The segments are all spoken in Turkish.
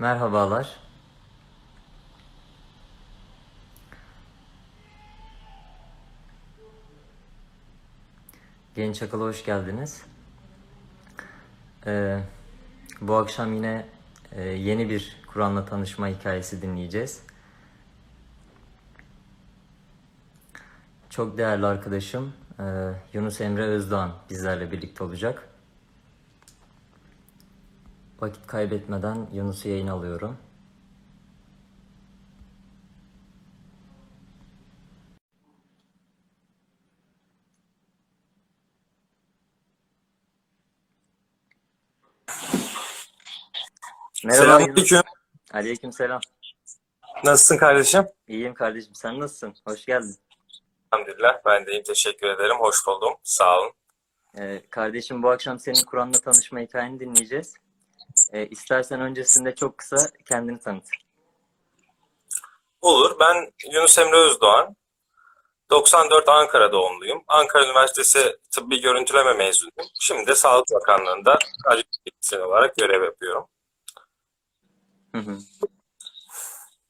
Merhabalar. Genç Akıl'a hoş geldiniz. Ee, bu akşam yine e, yeni bir Kur'an'la tanışma hikayesi dinleyeceğiz. Çok değerli arkadaşım e, Yunus Emre Özdoğan bizlerle birlikte olacak. Vakit kaybetmeden Yunus'u yayın alıyorum. Merhaba. Selamünaleyküm. Aleyküm selam. Nasılsın kardeşim? İyiyim kardeşim. Sen nasılsın? Hoş geldin. Elhamdülillah. Ben de iyiyim. Teşekkür ederim. Hoş buldum. Sağ olun. Ee, kardeşim bu akşam senin Kur'an'la tanışma hikayeni dinleyeceğiz. Ee, istersen öncesinde çok kısa kendini tanıt. Olur. Ben Yunus Emre Özdoğan. 94 Ankara doğumluyum. Ankara Üniversitesi Tıbbi Görüntüleme mezunuyum. Şimdi de Sağlık Bakanlığı'nda teknisyen olarak görev yapıyorum. Hı hı.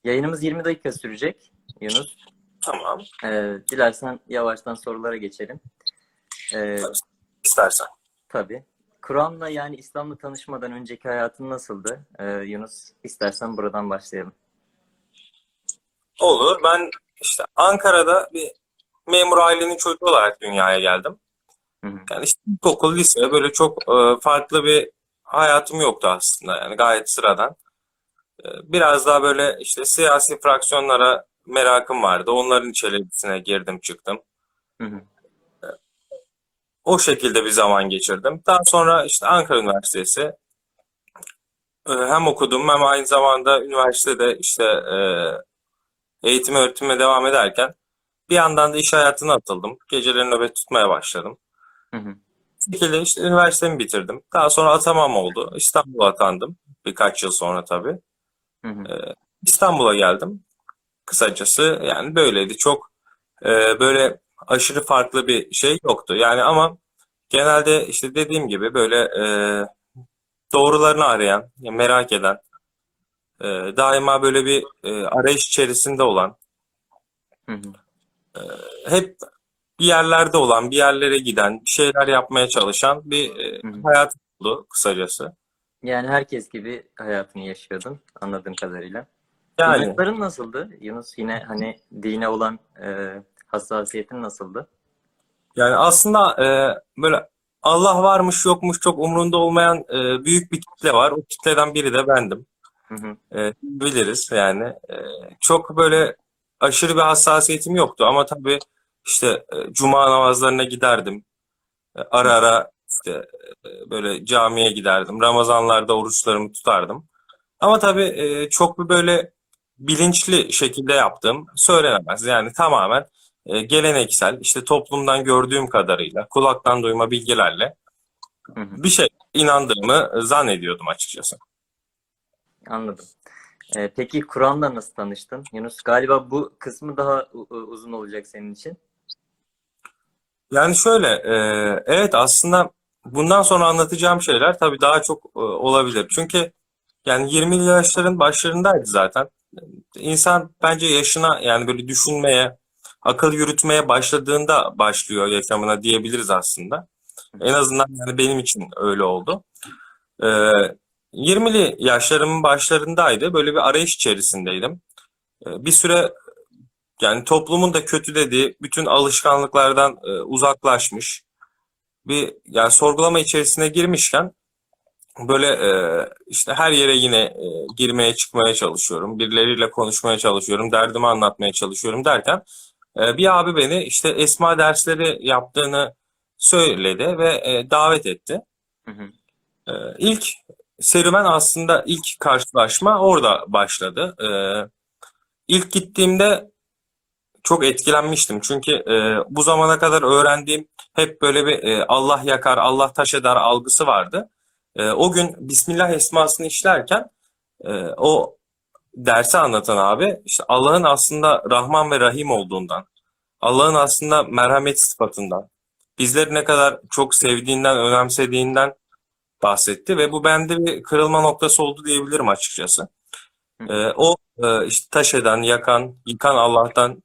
Yayınımız 20 dakika sürecek Yunus. Tamam. Ee, dilersen yavaştan sorulara geçelim. Ee, İstersen. tabii. Kur'an'la yani İslam'la tanışmadan önceki hayatın nasıldı? Ee, Yunus istersen buradan başlayalım. Olur. Ben işte Ankara'da bir memur ailenin çocuğu olarak dünyaya geldim. Hı hı. Yani işte ilkokul, lise böyle çok e, farklı bir hayatım yoktu aslında. Yani gayet sıradan. E, Biraz daha böyle işte siyasi fraksiyonlara merakım vardı. Onların içerisine girdim çıktım. Hı hı. O şekilde bir zaman geçirdim. Daha sonra işte Ankara Üniversitesi e, hem okudum hem aynı zamanda üniversitede işte e, eğitim öğretime devam ederken bir yandan da iş hayatına atıldım. Geceleri nöbet tutmaya başladım. Hı hı. Şekilde işte üniversitemi bitirdim. Daha sonra atamam oldu. İstanbul'a atandım. Birkaç yıl sonra tabii. Hı hı. İstanbul'a geldim. Kısacası yani böyleydi. Çok e, böyle aşırı farklı bir şey yoktu. Yani ama genelde işte dediğim gibi böyle e, doğrularını arayan, merak eden, e, daima böyle bir e, arayış içerisinde olan, Hı hı. hep bir yerlerde olan, bir yerlere giden, bir şeyler yapmaya çalışan bir e, Hı hı. hayat oldu kısacası. Yani herkes gibi hayatını yaşıyordun anladığım kadarıyla. Yani Çocukların nasıldı? Yunus yine hani dine olan e, hassasiyetin nasıldı? Yani aslında e, böyle Allah varmış yokmuş çok umrunda olmayan e, büyük bir kitle var. O kitleden biri de bendim. Hı hı. E, biliriz yani. E, çok böyle aşırı bir hassasiyetim yoktu ama tabii işte e, cuma namazlarına giderdim. E, ara ara işte e, böyle camiye giderdim. Ramazanlarda oruçlarımı tutardım. Ama tabii e, çok bir böyle bilinçli şekilde yaptığım söylenemez. Yani tamamen e, geleneksel, işte toplumdan gördüğüm kadarıyla, kulaktan duyma bilgilerle Hı hı. bir şey inandığımı zannediyordum açıkçası. Anladım. E, peki Kur'an'la nasıl tanıştın? Yunus galiba bu kısmı daha uzun olacak senin için. Yani şöyle, e, evet aslında bundan sonra anlatacağım şeyler tabii daha çok e, olabilir. Çünkü yani 20'li yaşların başlarındaydı zaten. İnsan bence yaşına yani böyle düşünmeye, akıl yürütmeye başladığında başlıyor yaşamına diyebiliriz aslında. En azından yani benim için öyle oldu. Ee, 20'li yaşlarımın başlarındaydı. Böyle bir arayış içerisindeydim. Ee, bir süre yani toplumun da kötü dediği bütün alışkanlıklardan e, uzaklaşmış bir yani sorgulama içerisine girmişken böyle e, işte her yere yine e, girmeye çıkmaya çalışıyorum. Birileriyle konuşmaya çalışıyorum. Derdimi anlatmaya çalışıyorum derken bir abi beni işte esma dersleri yaptığını söyledi ve e, davet etti. Hı hı. E, ilk serüven aslında ilk karşılaşma orada başladı. E, ilk gittiğimde çok etkilenmiştim. Çünkü e, bu zamana kadar öğrendiğim hep böyle bir e, Allah yakar, Allah taş eder algısı vardı. E, o gün Bismillah esmasını işlerken e, o dersi anlatan abi işte Allah'ın aslında Rahman ve Rahim olduğundan, Allah'ın aslında merhamet sıfatından, bizleri ne kadar çok sevdiğinden, önemsediğinden bahsetti ve bu bende bir kırılma noktası oldu diyebilirim açıkçası. Hı. E, o e, işte taş eden, yakan, yıkan Allah'tan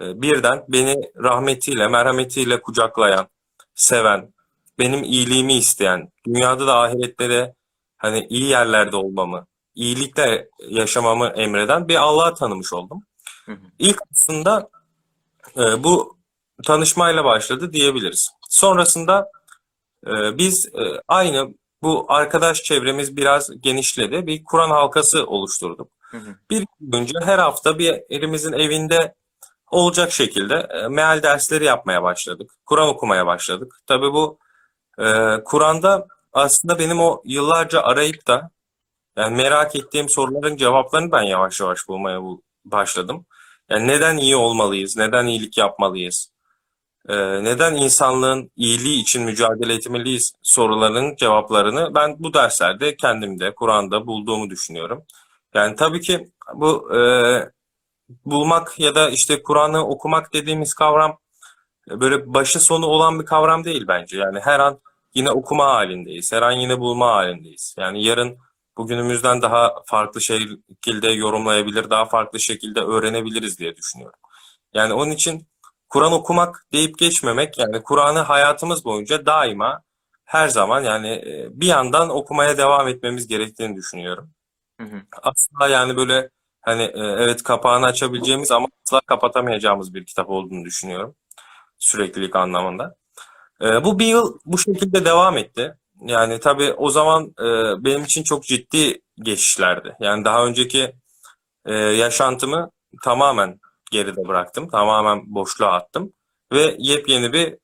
e, birden beni rahmetiyle, merhametiyle kucaklayan, seven, benim iyiliğimi isteyen, dünyada da ahirette de hani iyi yerlerde olmamı, iyilikle yaşamamı emreden bir Allah'ı tanımış oldum. Hı hı. İlk aslında e, bu tanışmayla başladı diyebiliriz. Sonrasında e, biz e, aynı bu arkadaş çevremiz biraz genişledi. Bir Kur'an halkası oluşturduk. Hı hı. Bir boyunca her hafta bir elimizin evinde olacak şekilde e, meal dersleri yapmaya başladık. Kur'an okumaya başladık. Tabii bu e, Kur'an'da aslında benim o yıllarca arayıp da yani merak ettiğim soruların cevaplarını ben yavaş yavaş bulmaya bu- başladım. Yani neden iyi olmalıyız? Neden iyilik yapmalıyız? E, neden insanlığın iyiliği için mücadele etmeliyiz sorularının cevaplarını ben bu derslerde kendimde, Kur'an'da bulduğumu düşünüyorum. Yani tabii ki bu e, bulmak ya da işte Kur'an'ı okumak dediğimiz kavram e, böyle başı sonu olan bir kavram değil bence. Yani her an yine okuma halindeyiz. Her an yine bulma halindeyiz. Yani yarın bugünümüzden daha farklı şekilde yorumlayabilir, daha farklı şekilde öğrenebiliriz diye düşünüyorum. Yani onun için Kur'an okumak deyip geçmemek yani Kur'an'ı hayatımız boyunca daima her zaman yani e, bir yandan okumaya devam etmemiz gerektiğini düşünüyorum. Hı hı. Asla yani böyle hani e, evet kapağını açabileceğimiz ama asla kapatamayacağımız bir kitap olduğunu düşünüyorum. Süreklilik anlamında. E, bu bir yıl bu şekilde devam etti. Yani tabii o zaman e, benim için çok ciddi geçişlerdi. Yani daha önceki e, yaşantımı tamamen geride bıraktım. Tamamen boşluğa attım. Ve yepyeni bir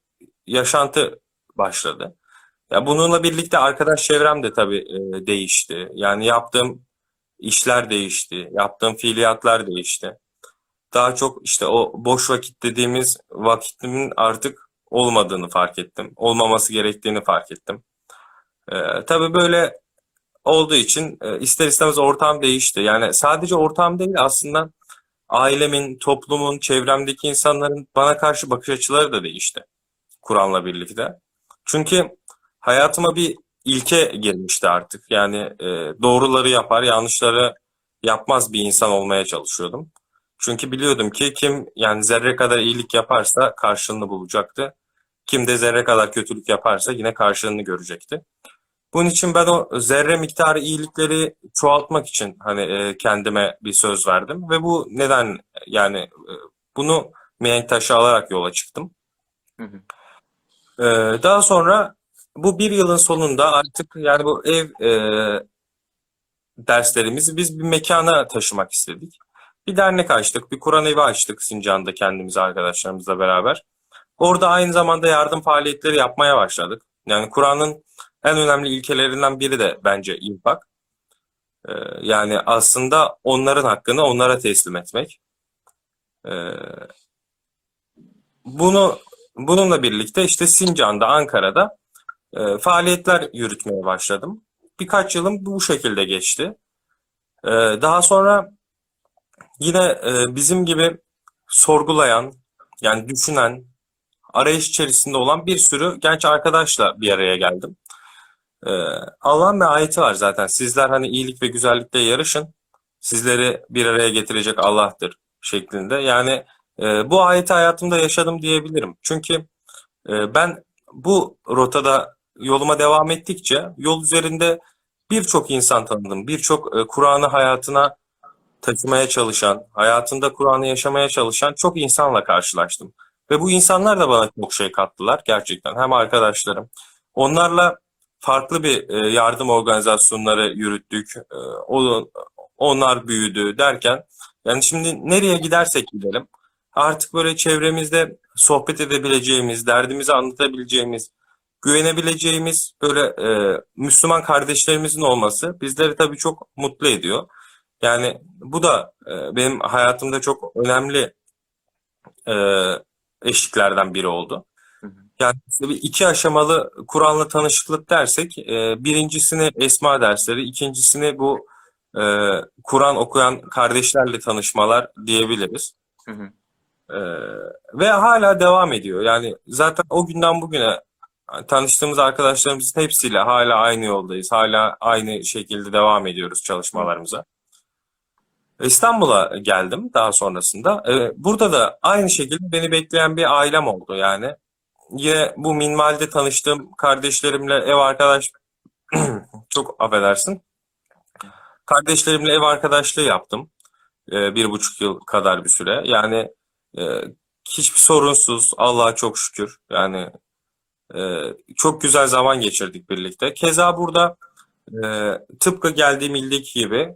yaşantı başladı. Ya bununla birlikte arkadaş çevrem de tabii e, değişti. Yani yaptığım işler değişti. Yaptığım fiiliyatlar değişti. Daha çok işte o boş vakit dediğimiz vakitimin artık olmadığını fark ettim. Olmaması gerektiğini fark ettim. Ee, tabii böyle olduğu için e, ister istemez ortam değişti. Yani sadece ortam değil aslında ailemin, toplumun, çevremdeki insanların bana karşı bakış açıları da değişti Kur'an'la birlikte. Çünkü hayatıma bir ilke girmişti artık. Yani e, doğruları yapar, yanlışları yapmaz bir insan olmaya çalışıyordum. Çünkü biliyordum ki kim yani zerre kadar iyilik yaparsa karşılığını bulacaktı. Kim de zerre kadar kötülük yaparsa yine karşılığını görecekti. Bunun için ben o zerre miktarı iyilikleri çoğaltmak için hani e, kendime bir söz verdim ve bu neden yani e, bunu mihenk taşı alarak yola çıktım. Hı hı. Ee, daha sonra bu bir yılın sonunda artık yani bu ev e, derslerimizi biz bir mekana taşımak istedik. Bir dernek açtık, bir Kur'an evi açtık Sincan'da kendimiz arkadaşlarımızla beraber. Orada aynı zamanda yardım faaliyetleri yapmaya başladık. Yani Kur'an'ın en önemli ilkelerinden biri de bence infak. Ee, yani aslında onların hakkını onlara teslim etmek. Ee, bunu bununla birlikte işte Sincan'da, Ankara'da e, faaliyetler yürütmeye başladım. Birkaç yılım bu şekilde geçti. Ee, daha sonra yine e, bizim gibi sorgulayan, yani düşünen, arayış içerisinde olan bir sürü genç arkadaşla bir araya geldim. Ee, Allah'ın bir ayeti var zaten. Sizler hani iyilik ve güzellikte yarışın. Sizleri bir araya getirecek Allah'tır şeklinde. Yani e, bu ayeti hayatımda yaşadım diyebilirim. Çünkü e, ben bu rotada yoluma devam ettikçe yol üzerinde birçok insan tanıdım. Birçok e, Kur'an'ı hayatına taşımaya çalışan, hayatında Kur'an'ı yaşamaya çalışan çok insanla karşılaştım. Ve bu insanlar da bana çok şey kattılar gerçekten. Hem arkadaşlarım. Onlarla farklı bir e, yardım organizasyonları yürüttük. E, onlar büyüdü derken yani şimdi nereye gidersek gidelim artık böyle çevremizde sohbet edebileceğimiz, derdimizi anlatabileceğimiz, güvenebileceğimiz böyle e, Müslüman kardeşlerimizin olması bizleri tabii çok mutlu ediyor. Yani bu da e, benim hayatımda çok önemli e, eşiklerden biri oldu. Yani işte bir iki aşamalı Kur'an'la tanışıklık dersek, e, birincisini Esma dersleri, ikincisini bu e, Kur'an okuyan kardeşlerle tanışmalar diyebiliriz. Hı hı. E, ve hala devam ediyor. Yani zaten o günden bugüne tanıştığımız arkadaşlarımızın hepsiyle hala aynı yoldayız. Hala aynı şekilde devam ediyoruz çalışmalarımıza. İstanbul'a geldim daha sonrasında. Ee, burada da aynı şekilde beni bekleyen bir ailem oldu yani. Yine bu minvalde tanıştığım kardeşlerimle ev arkadaş çok affedersin. Kardeşlerimle ev arkadaşlığı yaptım. Ee, bir buçuk yıl kadar bir süre. Yani e, hiçbir sorunsuz Allah'a çok şükür. Yani e, çok güzel zaman geçirdik birlikte. Keza burada e, tıpkı geldiğim ildeki gibi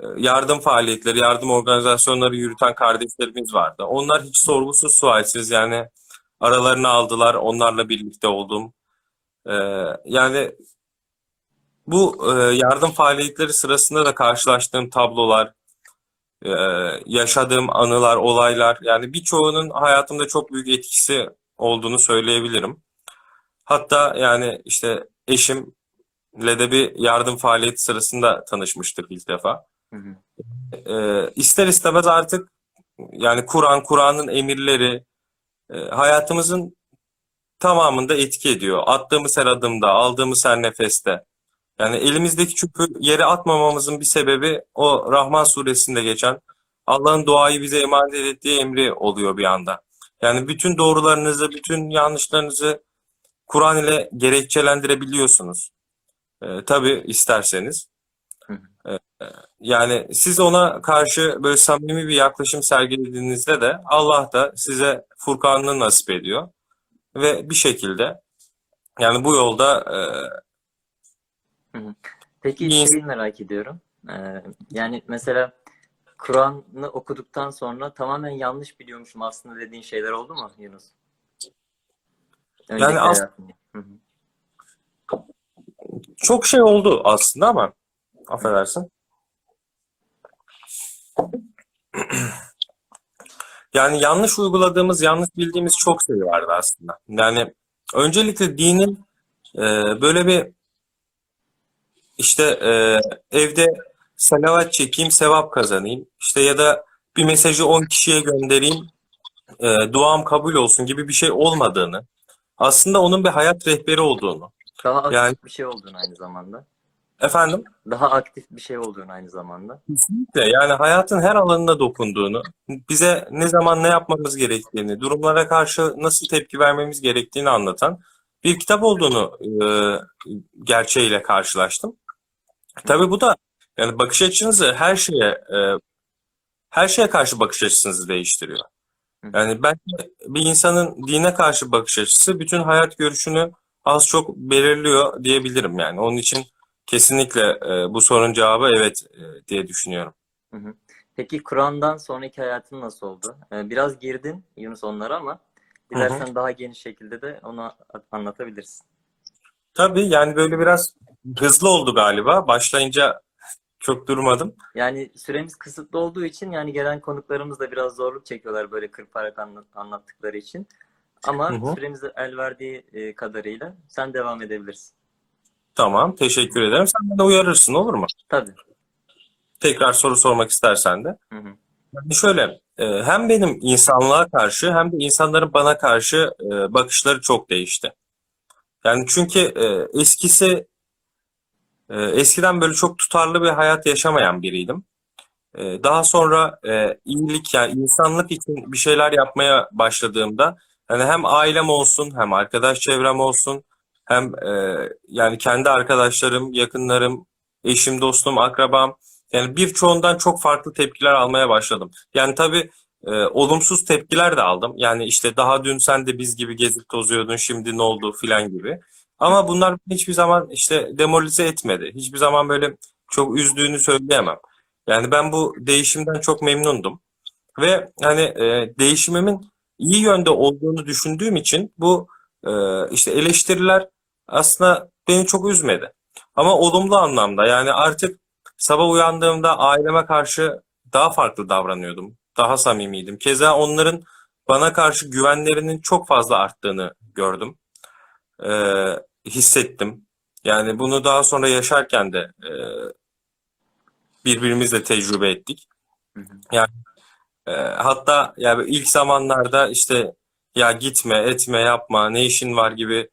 e, yardım faaliyetleri, yardım organizasyonları yürüten kardeşlerimiz vardı. Onlar hiç sorgusuz sualsiz yani aralarını aldılar, onlarla birlikte oldum. E, yani bu e, yardım faaliyetleri sırasında da karşılaştığım tablolar, e, yaşadığım anılar, olaylar yani birçoğunun hayatımda çok büyük etkisi olduğunu söyleyebilirim. Hatta yani işte eşimle de bir yardım faaliyeti sırasında tanışmıştık ilk defa. Hı hı. Ee, ister istemez artık yani Kur'an, Kur'an'ın emirleri e, hayatımızın tamamında etki ediyor. Attığımız her adımda, aldığımız her nefeste. Yani elimizdeki çöpü yere atmamamızın bir sebebi o Rahman suresinde geçen Allah'ın doğayı bize emanet ettiği emri oluyor bir anda. Yani bütün doğrularınızı, bütün yanlışlarınızı Kur'an ile gerekçelendirebiliyorsunuz. Ee, tabii isterseniz. Ee, yani siz ona karşı böyle samimi bir yaklaşım sergilediğinizde de Allah da size Furkan'ını nasip ediyor. Ve bir şekilde yani bu yolda e, Peki İyi. şeyi merak ediyorum. Ee, yani mesela Kur'an'ı okuduktan sonra tamamen yanlış biliyormuşum aslında dediğin şeyler oldu mu Yunus? Önceki as- hayatında. Hı hı. çok şey oldu aslında ama affedersin. Yani yanlış uyguladığımız, yanlış bildiğimiz çok şey vardı aslında. Yani öncelikle dinin e, böyle bir işte e, evde salavat çekeyim, sevap kazanayım. İşte ya da bir mesajı 10 kişiye göndereyim, e, duam kabul olsun gibi bir şey olmadığını, aslında onun bir hayat rehberi olduğunu. Daha Yani- bir şey olduğunu aynı zamanda. Efendim? Daha aktif bir şey olduğunu aynı zamanda. Kesinlikle yani hayatın her alanına dokunduğunu, bize ne zaman ne yapmamız gerektiğini, durumlara karşı nasıl tepki vermemiz gerektiğini anlatan bir kitap olduğunu e, gerçeğiyle karşılaştım. Tabii bu da yani bakış açınızı her şeye e, her şeye karşı bakış açınızı değiştiriyor. Yani bence bir insanın dine karşı bakış açısı bütün hayat görüşünü az çok belirliyor diyebilirim yani. Onun için kesinlikle e, bu sorunun cevabı evet e, diye düşünüyorum. Hı hı. Peki Kur'an'dan sonraki hayatın nasıl oldu? Ee, biraz girdin Yunus onlara ama dilersen daha geniş şekilde de onu anlatabilirsin. Tabii yani böyle biraz hızlı oldu galiba. Başlayınca çok durmadım. Yani süremiz kısıtlı olduğu için yani gelen konuklarımız da biraz zorluk çekiyorlar böyle kırparak anlat- anlattıkları için. Ama Hı hı. süremiz el verdiği e, kadarıyla sen devam edebilirsin. Tamam, teşekkür ederim. Sen beni uyarırsın olur mu? Tabii. Tekrar soru sormak istersen de. Hı hı. Yani şöyle, e, hem benim insanlığa karşı hem de insanların bana karşı e, bakışları çok değişti. Yani çünkü e, eskisi eskiden böyle çok tutarlı bir hayat yaşamayan biriydim. Daha sonra iyilik yani insanlık için bir şeyler yapmaya başladığımda hani hem ailem olsun hem arkadaş çevrem olsun hem e, yani kendi arkadaşlarım, yakınlarım, eşim, dostum, akrabam yani birçoğundan çok farklı tepkiler almaya başladım. Yani tabii e, olumsuz tepkiler de aldım. Yani işte daha dün sen de biz gibi gezip tozuyordun, şimdi ne oldu filan gibi. Ama bunlar hiçbir zaman işte demoralize etmedi. Hiçbir zaman böyle çok üzdüğünü söyleyemem. Yani ben bu değişimden çok memnundum. Ve hani e, değişimimin iyi yönde olduğunu düşündüğüm için bu e, işte eleştiriler aslında beni çok üzmedi. Ama olumlu anlamda yani artık sabah uyandığımda aileme karşı daha farklı davranıyordum. Daha samimiydim. Keza onların bana karşı güvenlerinin çok fazla arttığını gördüm. E, hissettim. Yani bunu daha sonra yaşarken de e, birbirimizle tecrübe ettik. Hı. E, hatta yani ilk zamanlarda işte ya gitme, etme, yapma, ne işin var gibi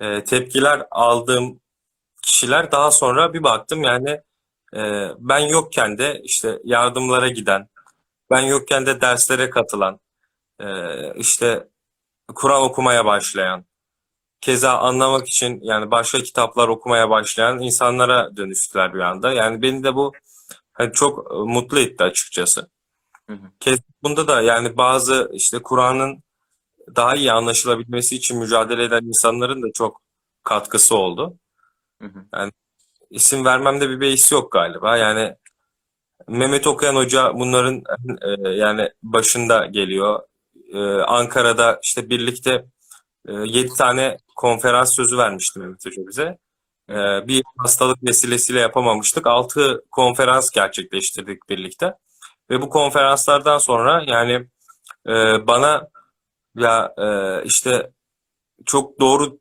e, tepkiler aldığım kişiler daha sonra bir baktım yani e, ben yokken de işte yardımlara giden, ben yokken de derslere katılan, e, işte Kur'an okumaya başlayan, keza anlamak için yani başka kitaplar okumaya başlayan insanlara dönüştüler bir anda. Yani beni de bu hani çok e, mutlu etti açıkçası. Hı hı. Kez bunda da yani bazı işte Kur'an'ın daha iyi anlaşılabilmesi için mücadele eden insanların da çok katkısı oldu. Hı hı. İsim vermemde bir beis yok galiba. Yani Mehmet Okuyan Hoca bunların e, yani başında geliyor. E, Ankara'da işte birlikte e, 7 tane konferans sözü vermişti Mehmet Hoca bize. E, bir hastalık vesilesiyle yapamamıştık. 6 konferans gerçekleştirdik birlikte. Ve bu konferanslardan sonra yani e, bana ya e, işte çok doğru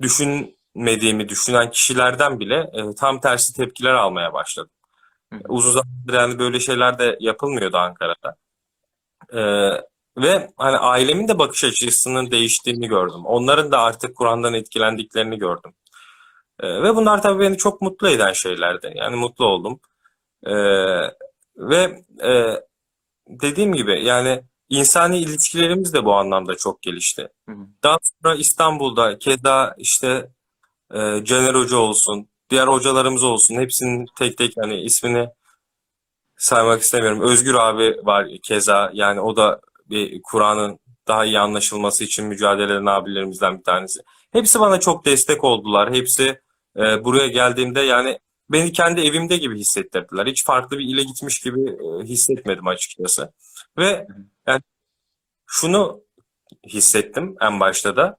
düşünmediğimi düşünen kişilerden bile e, tam tersi tepkiler almaya başladım. Hı. Uzun zamandır yani böyle şeyler de yapılmıyordu Ankara'da. E, ve hani ailemin de bakış açısının değiştiğini gördüm. Onların da artık Kur'an'dan etkilendiklerini gördüm. E, ve bunlar tabii beni çok mutlu eden şeylerdi. Yani mutlu oldum. E, ve e, dediğim gibi yani insani ilişkilerimiz de bu anlamda çok gelişti. Hı hı. Daha sonra İstanbul'da keza işte e, Caner Hoca olsun, diğer hocalarımız olsun hepsinin tek tek hani ismini saymak istemiyorum. Özgür abi var keza yani o da bir Kur'an'ın daha iyi anlaşılması için mücadele eden abilerimizden bir tanesi. Hepsi bana çok destek oldular. Hepsi e, buraya geldiğimde yani beni kendi evimde gibi hissettirdiler. Hiç farklı bir ile gitmiş gibi e, hissetmedim açıkçası. Ve yani şunu hissettim en başta da.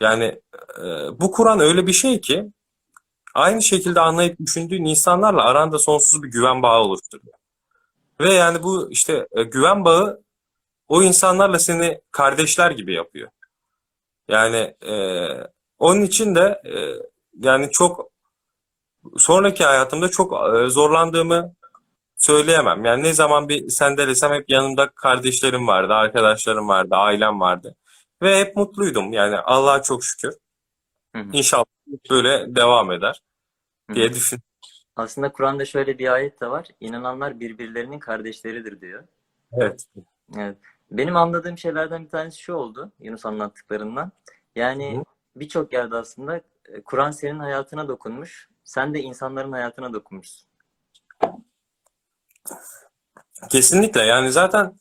Yani e, bu Kur'an öyle bir şey ki aynı şekilde anlayıp düşündüğün insanlarla aranda sonsuz bir güven bağı oluşturuyor. Ve yani bu işte e, güven bağı o insanlarla seni kardeşler gibi yapıyor. Yani e, onun için de e, yani çok sonraki hayatımda çok e, zorlandığımı söyleyemem. Yani ne zaman bir sendelesem hep yanımda kardeşlerim vardı, arkadaşlarım vardı, ailem vardı. Ve hep mutluydum. Yani Allah'a çok şükür. Hı hı. İnşallah böyle devam eder diye düşün. Aslında Kur'an'da şöyle bir ayet de var. İnananlar birbirlerinin kardeşleridir diyor. Evet. Evet. Benim anladığım şeylerden bir tanesi şu oldu Yunus anlattıklarından. Yani birçok yerde aslında e, Kur'an senin hayatına dokunmuş. Sen de insanların hayatına dokunmuşsun. Kesinlikle. Yani zaten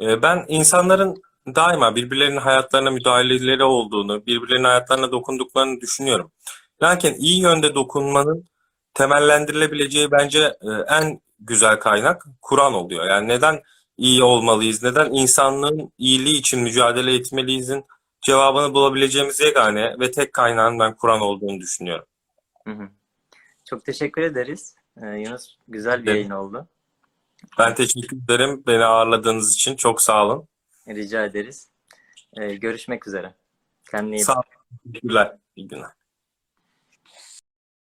e, ben insanların daima birbirlerinin hayatlarına müdahaleleri olduğunu, birbirlerinin hayatlarına dokunduklarını düşünüyorum. Lakin iyi yönde dokunmanın temellendirilebileceği bence e, en güzel kaynak Kur'an oluyor. Yani neden iyi olmalıyız, neden insanlığın iyiliği için mücadele etmeliyizin cevabını bulabileceğimiz yegane ve tek kaynağın ben Kur'an olduğunu düşünüyorum. Çok teşekkür ederiz. Ee, Yunus güzel bir Evet. yayın oldu. Ben teşekkür ederim beni ağırladığınız için. Çok sağ olun. Rica ederiz. Ee, görüşmek üzere. Kendine iyi bak. Sağ olun. Teşekkürler. İyi günler.